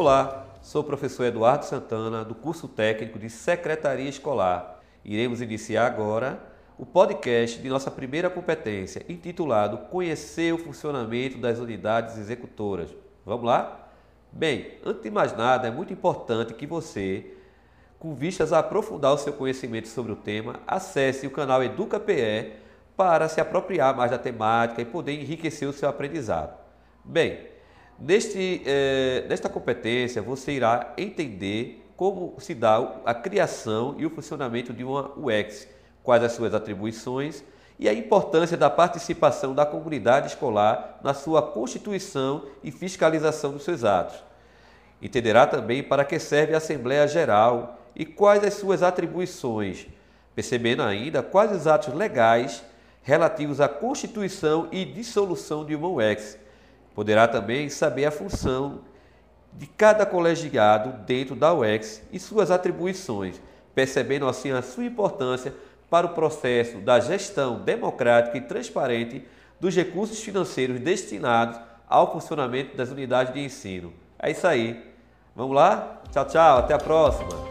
Olá, sou o professor Eduardo Santana, do curso técnico de Secretaria Escolar. Iremos iniciar agora o podcast de nossa primeira competência, intitulado Conhecer o funcionamento das unidades executoras. Vamos lá? Bem, antes de mais nada, é muito importante que você, com vistas a aprofundar o seu conhecimento sobre o tema, acesse o canal EducaPE para se apropriar mais da temática e poder enriquecer o seu aprendizado. Bem, neste, eh, nesta competência você irá entender como se dá a criação e o funcionamento de uma UX, quais as suas atribuições e a importância da participação da comunidade escolar na sua constituição e fiscalização dos seus atos. Entenderá também para que serve a Assembleia Geral e quais as suas atribuições, percebendo ainda quais os atos legais relativos à constituição e dissolução de uma UEX. Poderá também saber a função de cada colegiado dentro da UEX e suas atribuições, percebendo assim a sua importância para o processo da gestão democrática e transparente dos recursos financeiros destinados ao funcionamento das unidades de ensino. É isso aí. Vamos lá? Tchau, tchau. Até a próxima.